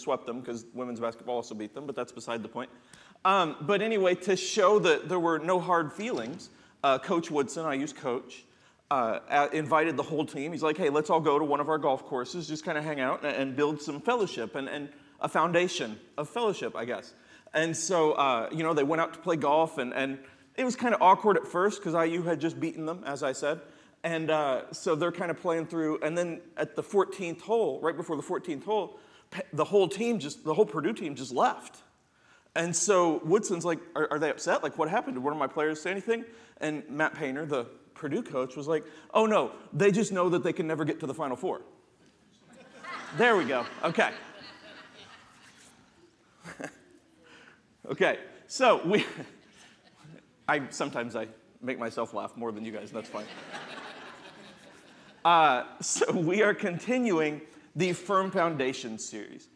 swept them because women's basketball also beat them, but that's beside the point. Um, but anyway, to show that there were no hard feelings, uh, Coach Woodson, I use Coach, uh, invited the whole team. He's like, hey, let's all go to one of our golf courses, just kind of hang out and, and, build some fellowship and, and a foundation of fellowship, I guess. And so, uh, you know, they went out to play golf, and, and it was kind of awkward at first because IU had just beaten them, as I said. And uh, so they're kind of playing through. And then at the 14th hole, right before the 14th hole, the whole team just, the whole Purdue team just left. And so Woodson's like, are, are, they upset? Like, what happened? Did one of my players say anything? And Matt Painter, the Purdue coach, was like, oh no, they just know that they can never get to the Final Four. there we go. Okay. okay, so we, I sometimes I make myself laugh more than you guys, that's fine. Uh, so we are continuing the Firm Foundation series.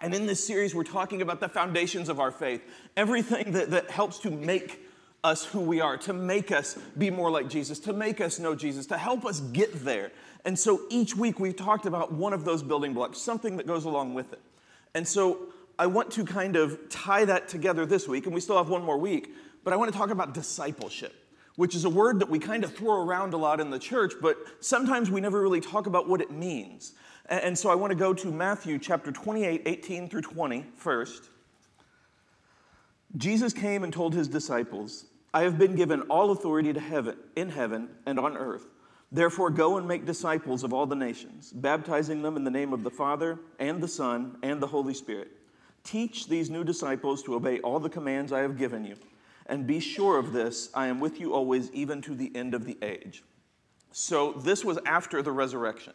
And in this series, we're talking about the foundations of our faith, everything that, that helps to make us who we are, to make us be more like Jesus, to make us know Jesus, to help us get there. And so each week we've talked about one of those building blocks, something that goes along with it. And so I want to kind of tie that together this week, and we still have one more week, but I want to talk about discipleship which is a word that we kind of throw around a lot in the church, but sometimes we never really talk about what it means. And so I want to go to Matthew chapter 28, 18 through 20 first. Jesus came and told his disciples, I have been given all authority to heaven, in heaven and on earth. Therefore, go and make disciples of all the nations, baptizing them in the name of the Father and the Son and the Holy Spirit. Teach these new disciples to obey all the commands I have given you and be sure of this I am with you always, even to the end of the age. So, this was after the resurrection.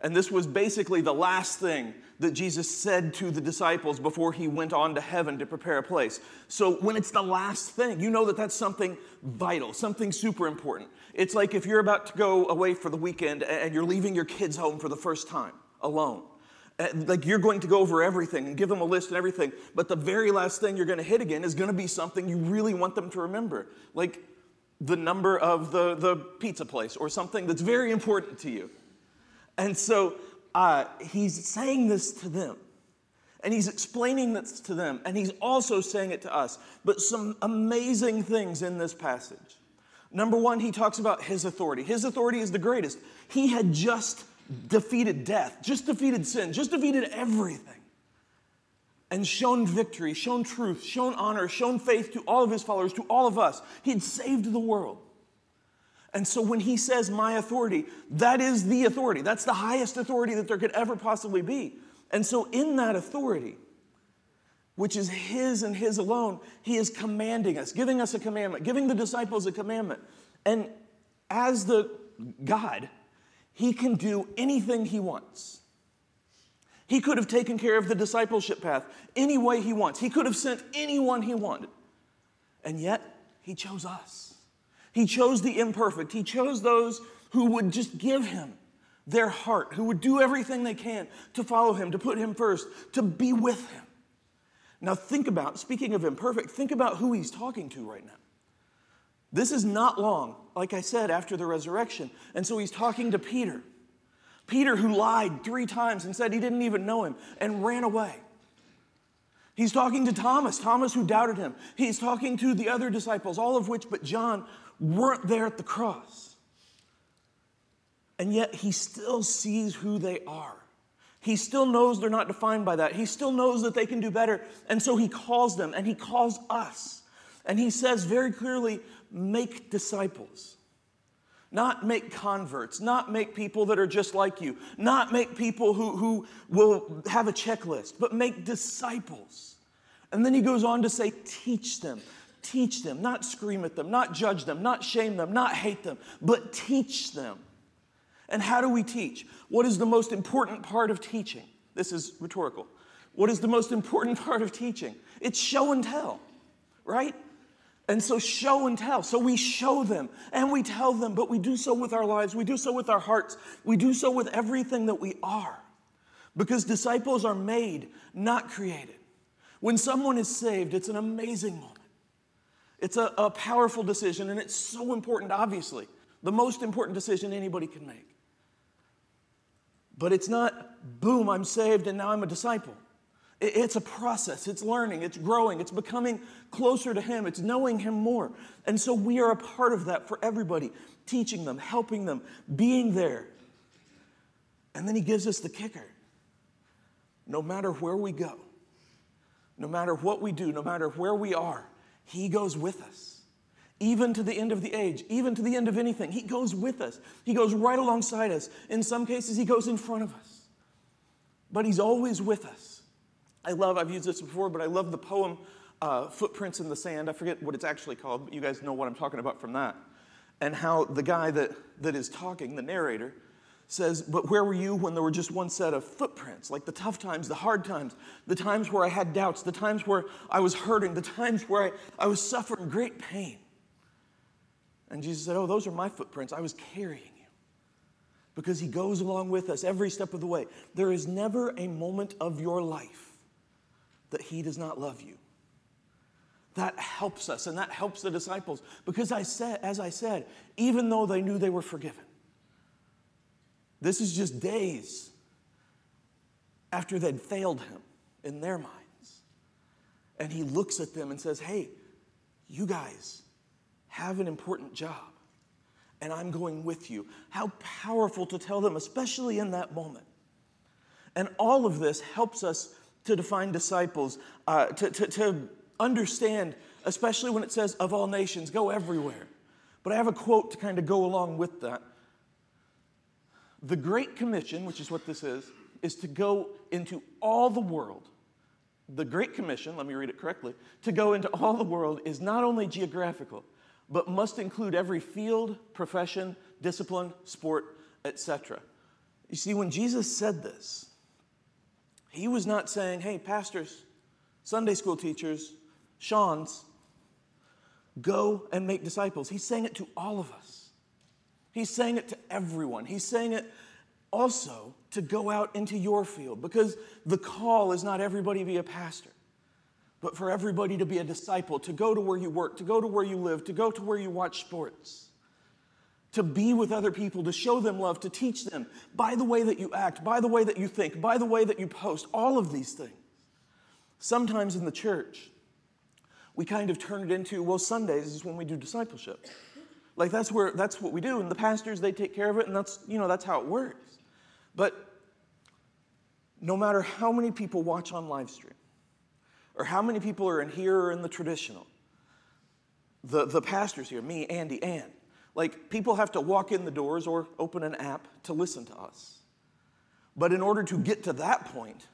And this was basically the last thing that Jesus said to the disciples before he went on to heaven to prepare a place. So, when it's the last thing, you know that that's something vital, something super important. It's like if you're about to go away for the weekend and you're leaving your kids home for the first time alone. Uh, like you're going to go over everything and give them a list and everything, but the very last thing you're going to hit again is going to be something you really want them to remember, like the number of the, the pizza place or something that's very important to you. And so uh, he's saying this to them. And he's explaining this to them, and he's also saying it to us. But some amazing things in this passage. Number one, he talks about his authority. His authority is the greatest. He had just defeated death, just defeated sin, just defeated everything, and shown victory, shown truth, shown honor, shown faith to all of his followers, to all of us. He had saved the world. And so when he says my authority, that is the authority. That's the highest authority that there could ever possibly be. And so in that authority, which is his and his alone, he is commanding us, giving us a commandment, giving the disciples a commandment. And as the God, he can do anything he wants. He could have taken care of the discipleship path any way he wants. He could have sent anyone he wanted. And yet, he chose us. He chose the imperfect. He chose those who would just give him their heart, who would do everything they can to follow him, to put him first, to be with him. Now, think about, speaking of imperfect, think about who he's talking to right now. This is not long, like I said, after the resurrection. And so he's talking to Peter. Peter, who lied three times and said he didn't even know him and ran away. He's talking to Thomas, Thomas who doubted him. He's talking to the other disciples, all of which but John weren't there at the cross. And yet he still sees who they are. He still knows they're not defined by that. He still knows that they can do better. And so he calls them and he calls us. And he says very clearly, make disciples. Not make converts, not make people that are just like you, not make people who, who will have a checklist, but make disciples. And then he goes on to say, teach them, teach them, not scream at them, not judge them, not shame them, not hate them, but teach them. And how do we teach? What is the most important part of teaching? This is rhetorical. What is the most important part of teaching? It's show and tell, right? And so, show and tell. So, we show them and we tell them, but we do so with our lives. We do so with our hearts. We do so with everything that we are. Because disciples are made, not created. When someone is saved, it's an amazing moment. It's a, a powerful decision, and it's so important, obviously. The most important decision anybody can make. But it's not, boom, I'm saved and now I'm a disciple. It's a process, it's learning, it's growing, it's becoming closer to Him, it's knowing Him more. And so we are a part of that for everybody, teaching them, helping them, being there. And then He gives us the kicker no matter where we go, no matter what we do, no matter where we are, He goes with us. Even to the end of the age, even to the end of anything, He goes with us. He goes right alongside us. In some cases, He goes in front of us. But He's always with us. I love, I've used this before, but I love the poem uh, Footprints in the Sand. I forget what it's actually called, but you guys know what I'm talking about from that. And how the guy that, that is talking, the narrator, says, But where were you when there were just one set of footprints? Like the tough times, the hard times, the times where I had doubts, the times where I was hurting, the times where I, I was suffering great pain. And Jesus said, Oh, those are my footprints. I was carrying you. Because he goes along with us every step of the way. There is never a moment of your life that he does not love you. That helps us and that helps the disciples. Because I said, as I said, even though they knew they were forgiven, this is just days after they'd failed him in their minds. And he looks at them and says, Hey, you guys have an important job, and I'm going with you. How powerful to tell them, especially in that moment. And all of this helps us to define disciples, uh, to, to, to understand, especially when it says, of all nations, go everywhere. But I have a quote to kind of go along with that. The Great Commission, which is what this is, is to go into all the world. The Great Commission, let me read it correctly, to go into all the world is not only geographical, but must include every field, profession, discipline, sport, etc. You see, when Jesus said this, he was not saying, hey, pastors, Sunday school teachers, Sean's, go and make disciples. He's saying it to all of us. He's saying it to everyone. He's saying it also to go out into your field because the call is not everybody be a pastor, but for everybody to be a disciple, to go to where you work, to go to where you live, to go to where you watch sports, to be with other people, to show them love, to teach them by the way that you act, by the way that you think, by the way that you post, all of these things. Sometimes in the church, we kind of turn it into, well, Sundays is when we do discipleship. Like that's where that's what we do, and the pastors they take care of it, and that's you know that's how it works. But no matter how many people watch on live stream, or how many people are in here or in the traditional, the, the pastors here, me, Andy, Ann, like people have to walk in the doors or open an app to listen to us. But in order to get to that point,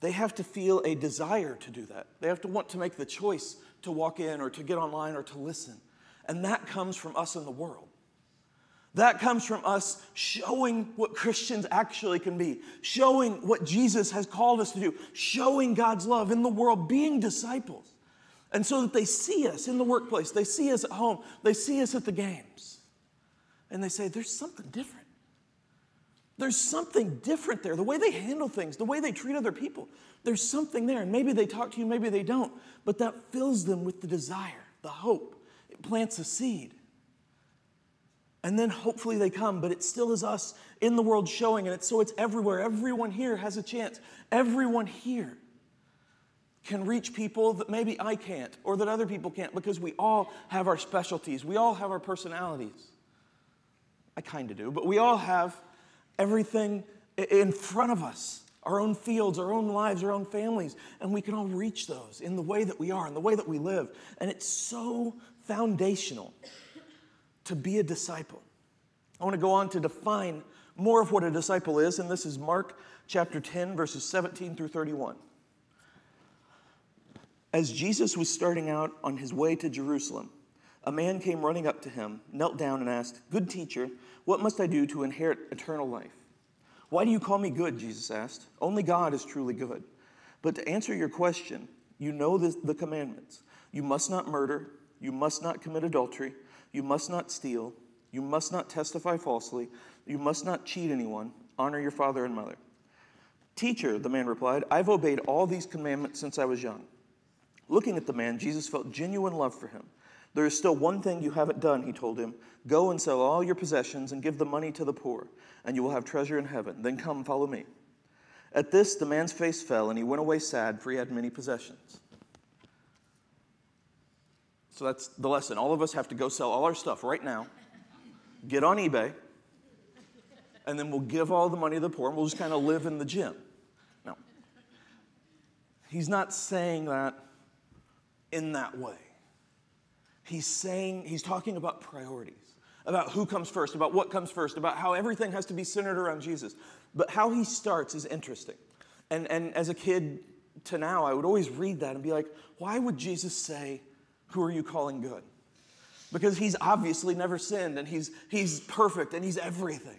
they have to feel a desire to do that. They have to want to make the choice to walk in or to get online or to listen. And that comes from us in the world. That comes from us showing what Christians actually can be, showing what Jesus has called us to do, showing God's love in the world, being disciples. And so that they see us in the workplace, they see us at home, they see us at the games, and they say, There's something different. There's something different there. The way they handle things, the way they treat other people, there's something there. And maybe they talk to you, maybe they don't, but that fills them with the desire, the hope, plants a seed. And then hopefully they come, but it still is us in the world showing, and it's so it's everywhere. Everyone here has a chance. Everyone here can reach people that maybe I can't or that other people can't because we all have our specialties. We all have our personalities. I kind of do, but we all have everything in front of us our own fields, our own lives, our own families, and we can all reach those in the way that we are, in the way that we live. And it's so foundational to be a disciple. I want to go on to define more of what a disciple is, and this is Mark chapter 10, verses 17 through 31. As Jesus was starting out on his way to Jerusalem, a man came running up to him, knelt down, and asked, Good teacher, what must I do to inherit eternal life? Why do you call me good? Jesus asked. Only God is truly good. But to answer your question, you know the, the commandments. You must not murder. You must not commit adultery. You must not steal. You must not testify falsely. You must not cheat anyone. Honor your father and mother. Teacher, the man replied, I've obeyed all these commandments since I was young. Looking at the man, Jesus felt genuine love for him. There is still one thing you haven't done, he told him. Go and sell all your possessions and give the money to the poor, and you will have treasure in heaven. Then come, follow me. At this, the man's face fell, and he went away sad, for he had many possessions. So that's the lesson. All of us have to go sell all our stuff right now, get on eBay, and then we'll give all the money to the poor, and we'll just kind of live in the gym. No. He's not saying that in that way. He's saying, he's talking about priorities, about who comes first, about what comes first, about how everything has to be centered around Jesus. But how he starts is interesting. And, and as a kid to now, I would always read that and be like, why would Jesus say, Who are you calling good? Because he's obviously never sinned and he's, he's perfect and he's everything.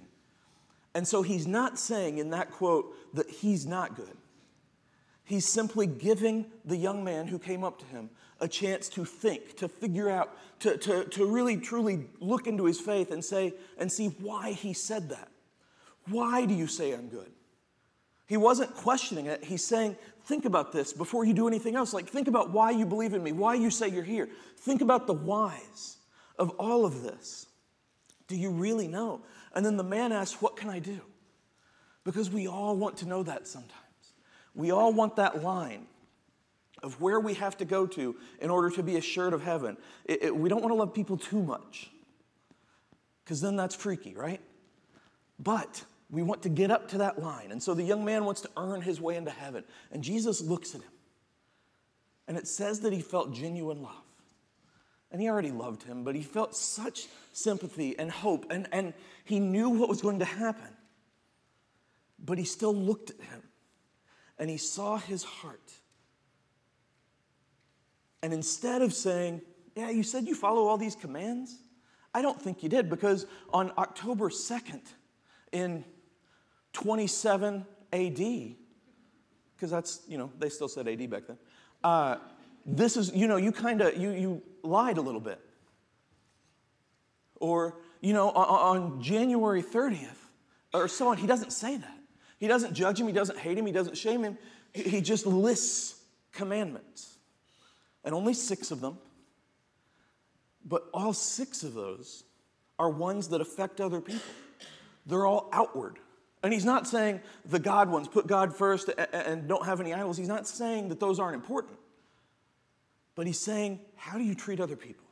And so he's not saying in that quote that he's not good. He's simply giving the young man who came up to him a chance to think, to figure out, to, to, to really truly look into his faith and say and see why he said that. Why do you say I'm good? He wasn't questioning it. He's saying, think about this before you do anything else. Like, think about why you believe in me, why you say you're here. Think about the whys of all of this. Do you really know? And then the man asks, What can I do? Because we all want to know that sometimes. We all want that line of where we have to go to in order to be assured of heaven. It, it, we don't want to love people too much because then that's freaky, right? But we want to get up to that line. And so the young man wants to earn his way into heaven. And Jesus looks at him. And it says that he felt genuine love. And he already loved him, but he felt such sympathy and hope. And, and he knew what was going to happen. But he still looked at him. And he saw his heart. And instead of saying, Yeah, you said you follow all these commands, I don't think you did, because on October 2nd, in 27 AD, because that's, you know, they still said AD back then. Uh, this is, you know, you kind of, you, you lied a little bit. Or, you know, on, on January 30th or so on, he doesn't say that. He doesn't judge him, he doesn't hate him, he doesn't shame him. He just lists commandments. And only six of them. But all six of those are ones that affect other people. They're all outward. And he's not saying the God ones, put God first and don't have any idols. He's not saying that those aren't important. But he's saying, how do you treat other people?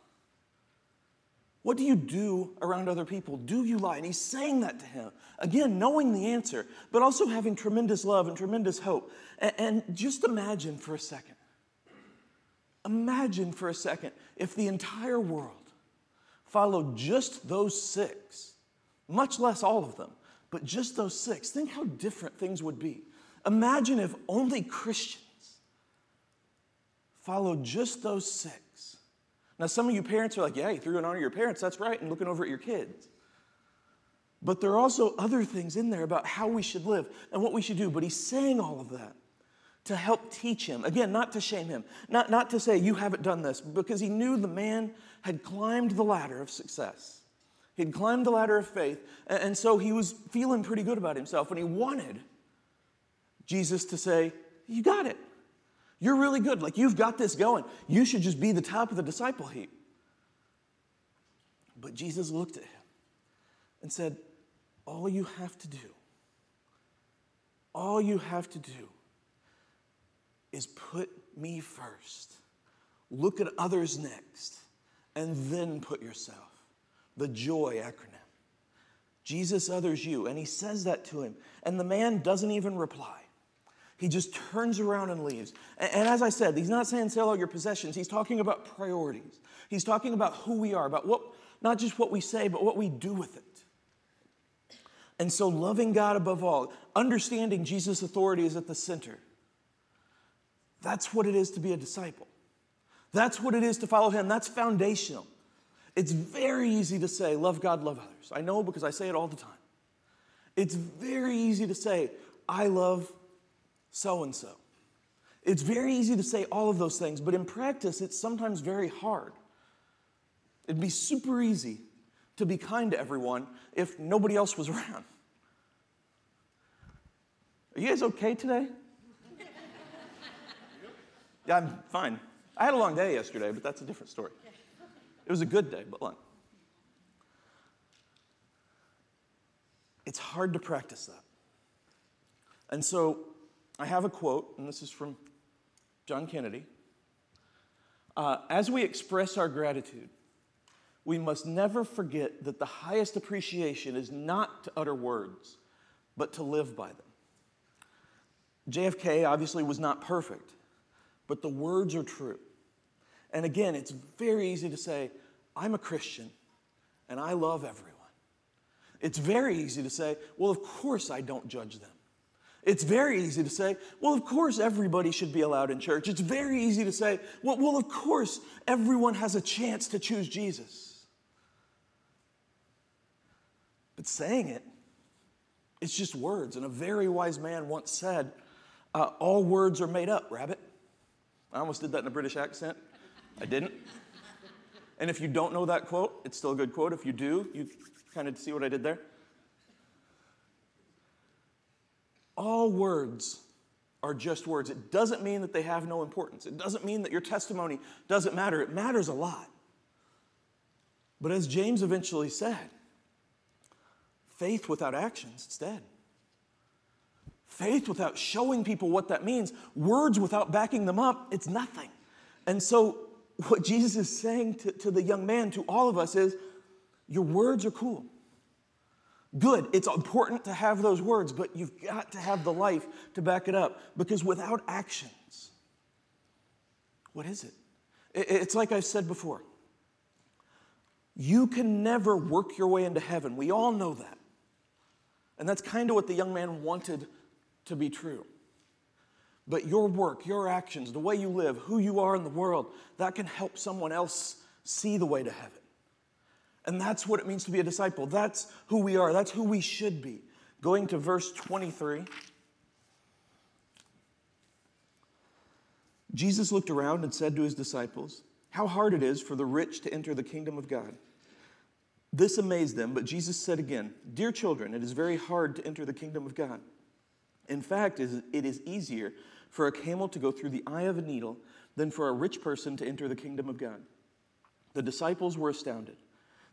What do you do around other people? Do you lie? And he's saying that to him. Again, knowing the answer, but also having tremendous love and tremendous hope. And, just imagine for a second. Imagine for a second if the entire world followed just those six, much less all of them, but just those six. Think how different things would be. Imagine if only Christians followed just those six. Now, some of you parents are like, yeah, you threw it on your parents, that's right, and looking over at your kids. But there are also other things in there about how we should live and what we should do. But he's saying all of that to help teach him. Again, not to shame him, not, not to say, you haven't done this, because he knew the man had climbed the ladder of success. He'd climbed the ladder of faith, and so he was feeling pretty good about himself, and he wanted Jesus to say, You got it. You're really good. Like, you've got this going. You should just be the top of the disciple heap. But Jesus looked at him and said, All you have to do, all you have to do is put me first, look at others next, and then put yourself. The joy acronym. Jesus others you. And he says that to him. And the man doesn't even reply. He just turns around and leaves. And, as I said, he's not saying sell all your possessions. He's talking about priorities. He's talking about who we are, about what, not just what we say, but what we do with it. And so, loving God above all, understanding Jesus' authority is at the center. That's what it is to be a disciple. That's what it is to follow Him. That's foundational. It's very easy to say, love God, love others. I know because I say it all the time. It's very easy to say, I love so and so. It's very easy to say all of those things, but in practice, it's sometimes very hard. It'd be super easy to be kind to everyone if nobody else was around. Are you guys okay today? yeah, I'm fine. I had a long day yesterday, but that's a different story. It was a good day, but long. It's hard to practice that. And so I have a quote, and this is from John Kennedy. Uh, As we express our gratitude, we must never forget that the highest appreciation is not to utter words, but to live by them. JFK obviously was not perfect, but the words are true. And again, it's very easy to say, I'm a Christian and I love everyone. It's very easy to say, well, of course I don't judge them. It's very easy to say, well, of course everybody should be allowed in church. It's very easy to say, well, well of course everyone has a chance to choose Jesus. But saying it, it's just words. And a very wise man once said, uh, all words are made up, rabbit. I almost did that in a British accent. I didn't. And if you don't know that quote, it's still a good quote. If you do, you kind of see what I did there. All words are just words. It doesn't mean that they have no importance. It doesn't mean that your testimony doesn't matter. It matters a lot. But as James eventually said, faith without actions, it's dead. Faith without showing people what that means, words without backing them up, it's nothing. And so, what Jesus is saying to, to the young man, to all of us, is your words are cool. Good, it's important to have those words, but you've got to have the life to back it up because without actions, what is it? It's like I've said before you can never work your way into heaven. We all know that. And that's kind of what the young man wanted to be true. But your work, your actions, the way you live, who you are in the world, that can help someone else see the way to heaven. And that's what it means to be a disciple. That's who we are. That's who we should be. Going to verse 23. Jesus looked around and said to his disciples, How hard it is for the rich to enter the kingdom of God. This amazed them, but Jesus said again, Dear children, it is very hard to enter the kingdom of God. In fact, it is easier for a camel to go through the eye of a needle than for a rich person to enter the kingdom of God. The disciples were astounded.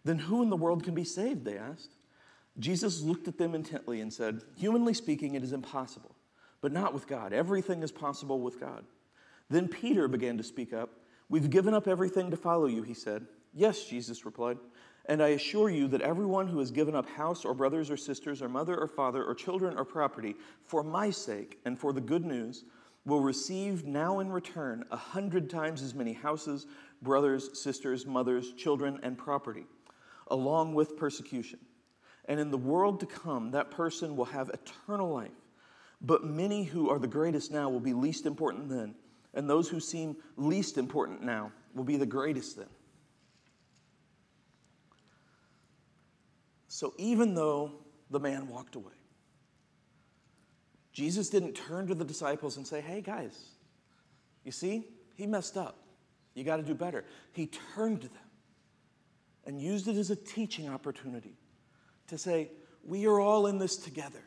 Then who in the world can be saved? They asked. Jesus looked at them intently and said, Humanly speaking, it is impossible, but not with God. Everything is possible with God. Then Peter began to speak up. We've given up everything to follow you, he said. Yes, Jesus replied. And I assure you that everyone who has given up house or brothers or sisters or mother or father or children or property for my sake and for the good news will receive now in return a hundred times as many houses, brothers, sisters, mothers, children, and property along with persecution. And in the world to come, that person will have eternal life. But many who are the greatest now will be least important then, and those who seem least important now will be the greatest then. So even though the man walked away, Jesus didn't turn to the disciples and say, Hey, guys, you see, he messed up. You got to do better. He turned to them and used it as a teaching opportunity to say, we are all in this together.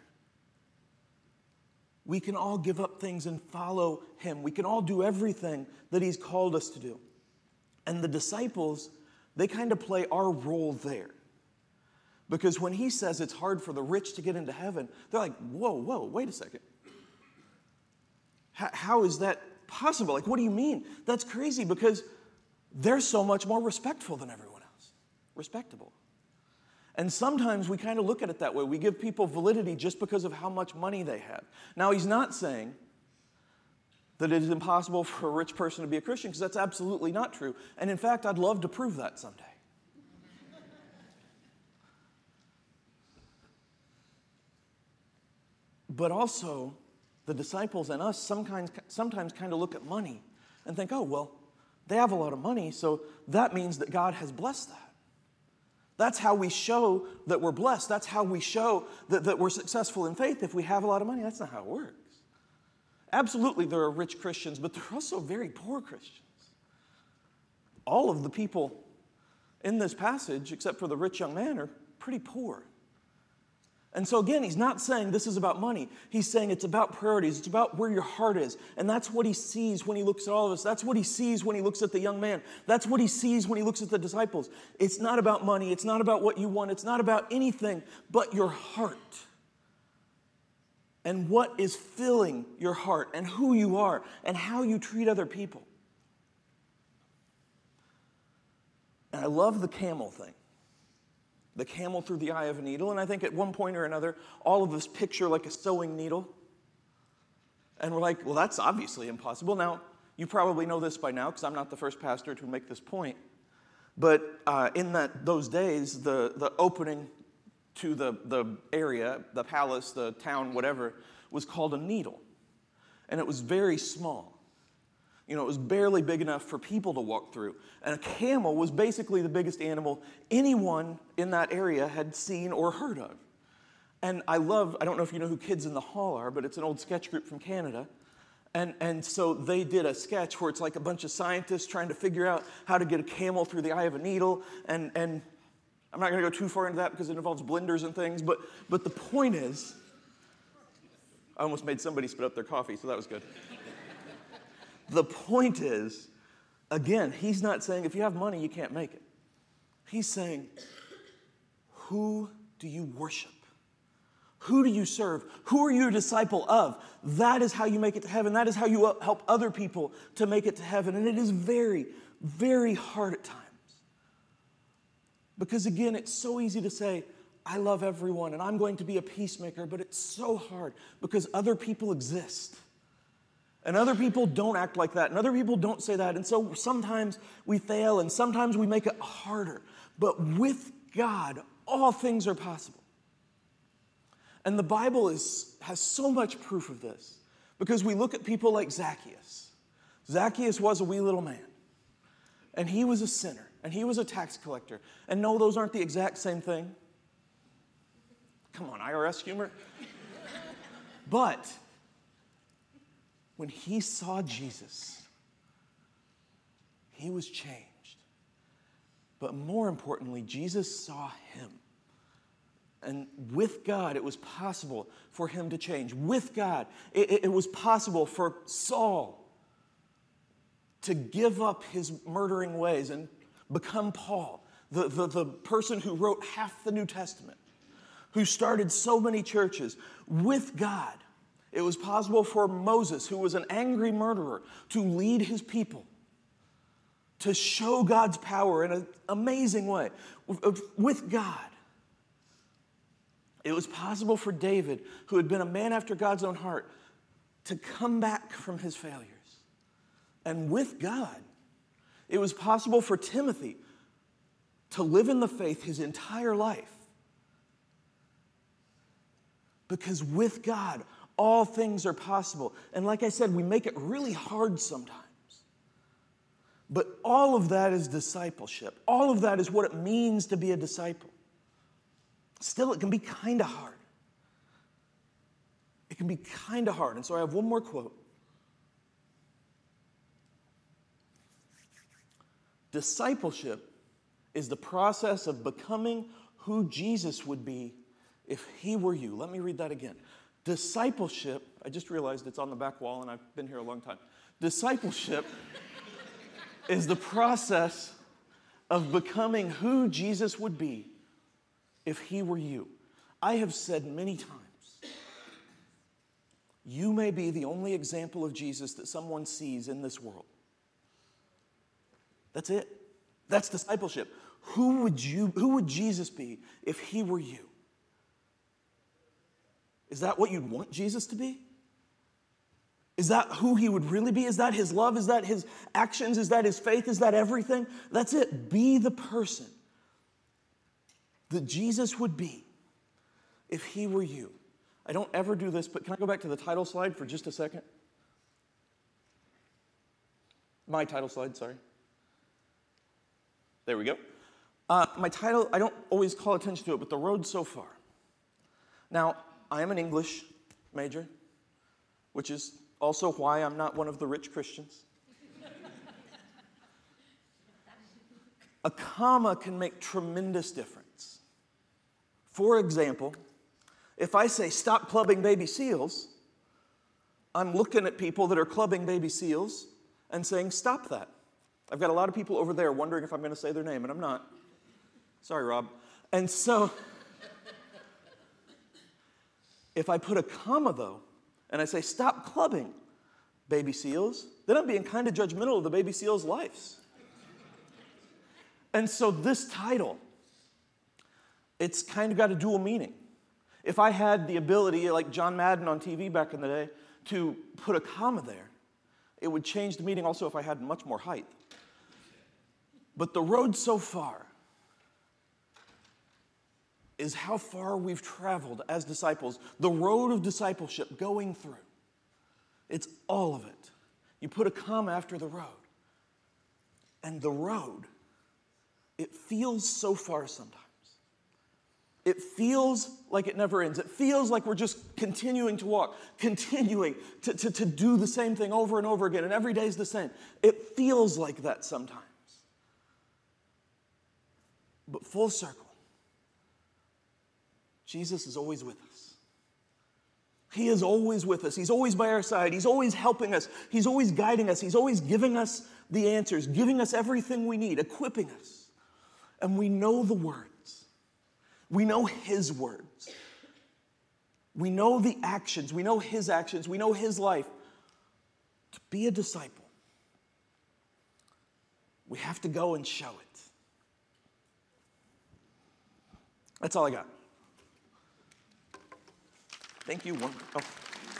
We can all give up things and follow him. We can all do everything that he's called us to do. And the disciples, they kind of play our role there. Because when he says it's hard for the rich to get into heaven, they're like, whoa, whoa, wait a second. how is that possible? Like, what do you mean? That's crazy because they're so much more respectful than everyone else. respectable. And sometimes we kind of look at it that way. We give people validity just because of how much money they have. Now, he's not saying that it is impossible for a rich person to be a Christian, because that's absolutely not true. And in fact, I'd love to prove that someday. But also, the disciples and us sometimes, sometimes kind of look at money and think, oh, well, they have a lot of money, so that means that God has blessed that. That's how we show that we're blessed. That's how we show that, that we're successful in faith if we have a lot of money. That's not how it works. Absolutely, there are rich Christians, but there are also very poor Christians. All of the people in this passage, except for the rich young man, are pretty poor. And so, again, he's not saying this is about money. He's saying it's about priorities. It's about where your heart is. And that's what he sees when he looks at all of us. That's what he sees when he looks at the young man. That's what he sees when he looks at the disciples. It's not about money. It's not about what you want. It's not about anything but your heart. and what is filling your heart and who you are and how you treat other people. And I love the camel thing. The camel through the eye of a needle. And I think at one point or another, all of us picture like a sewing needle. And we're like, well, that's obviously impossible. Now, you probably know this by now because I'm not the first pastor to make this point. But uh, in that, those days, the, the opening to the, the area, the palace, the town, whatever, was called a needle. And it was very small. You know, it was barely big enough for people to walk through. And a camel was basically the biggest animal anyone in that area had seen or heard of. And I love, I don't know if you know who Kids in the Hall are, but it's an old sketch group from Canada. And, and so they did a sketch where it's like a bunch of scientists trying to figure out how to get a camel through the eye of a needle. And, and I'm not going to go too far into that because it involves blenders and things, but, but the point is, I almost made somebody spit up their coffee, so that was good. The point is, again, he's not saying if you have money, you can't make it. He's saying, who do you worship? Who do you serve? Who are you a disciple of? That is how you make it to heaven. That is how you help other people to make it to heaven. And it is very, very hard at times. Because again, it's so easy to say, I love everyone and I'm going to be a peacemaker, but it's so hard because other people exist. And other people don't act like that, and other people don't say that. And so sometimes we fail, and sometimes we make it harder. But with God, all things are possible. And the Bible is, has so much proof of this because we look at people like Zacchaeus. Zacchaeus was a wee little man, and he was a sinner and he was a tax collector. And no, those aren't the exact same thing. Come on, IRS humor. but when he saw Jesus, he was changed. But more importantly, Jesus saw him. And with God, it was possible for him to change. With God, it, it was possible for Saul to give up his murdering ways and become Paul, the, the, the person who wrote half the New Testament, who started so many churches with God. It was possible for Moses, who was an angry murderer, to lead his people, to show God's power in an amazing way with God. It was possible for David, who had been a man after God's own heart, to come back from his failures. And with God, it was possible for Timothy to live in the faith his entire life. Because with God, all things are possible. And like I said, we make it really hard sometimes. But all of that is discipleship. All of that is what it means to be a disciple. Still, it can be kind of hard. It can be kind of hard. And so I have one more quote Discipleship is the process of becoming who Jesus would be if he were you. Let me read that again. Discipleship, I just realized it's on the back wall and I've been here a long time. Discipleship is the process of becoming who Jesus would be if he were you. I have said many times, you may be the only example of Jesus that someone sees in this world. That's it. That's discipleship. Who would you who would Jesus be if he were you? Is that what you'd want Jesus to be? Is that who he would really be? Is that his love? Is that his actions? Is that his faith? Is that everything? That's it. Be the person that Jesus would be if he were you. I don't ever do this, but can I go back to the title slide for just a second? My title slide, sorry. There we go. Uh, my title, I don't always call attention to it, but The Road So Far. Now, I am an English major, which is also why I'm not one of the rich Christians. A comma can make tremendous difference. For example, if I say stop clubbing baby seals, I'm looking at people that are clubbing baby seals and saying stop that. I've got a lot of people over there wondering if I'm going to say their name, and I'm not. Sorry, Rob. And so, If I put a comma, though, and I say, stop clubbing baby seals, then I'm being kind of judgmental of the baby seals' lives. and so this title, it's kind of got a dual meaning. If I had the ability, like John Madden on TV back in the day, to put a comma there, it would change the meaning also if I had much more height. But the road so far is how far we've traveled as disciples, the road of discipleship going through. It's all of it. You put a comma after the road. And the road, it feels so far sometimes. It feels like it never ends. It feels like we're just continuing to walk, continuing to, to, to do the same thing over and over again, and every day is the same. It feels like that sometimes. But full circle, Jesus is always with us. He is always with us. He's always by our side. He's always helping us. He's always guiding us. He's always giving us the answers, giving us everything we need, equipping us. And we know the words. We know His words. We know the actions. We know His actions. We know His life. To be a disciple, we have to go and show it. That's all I got. Thank you. One. Oh.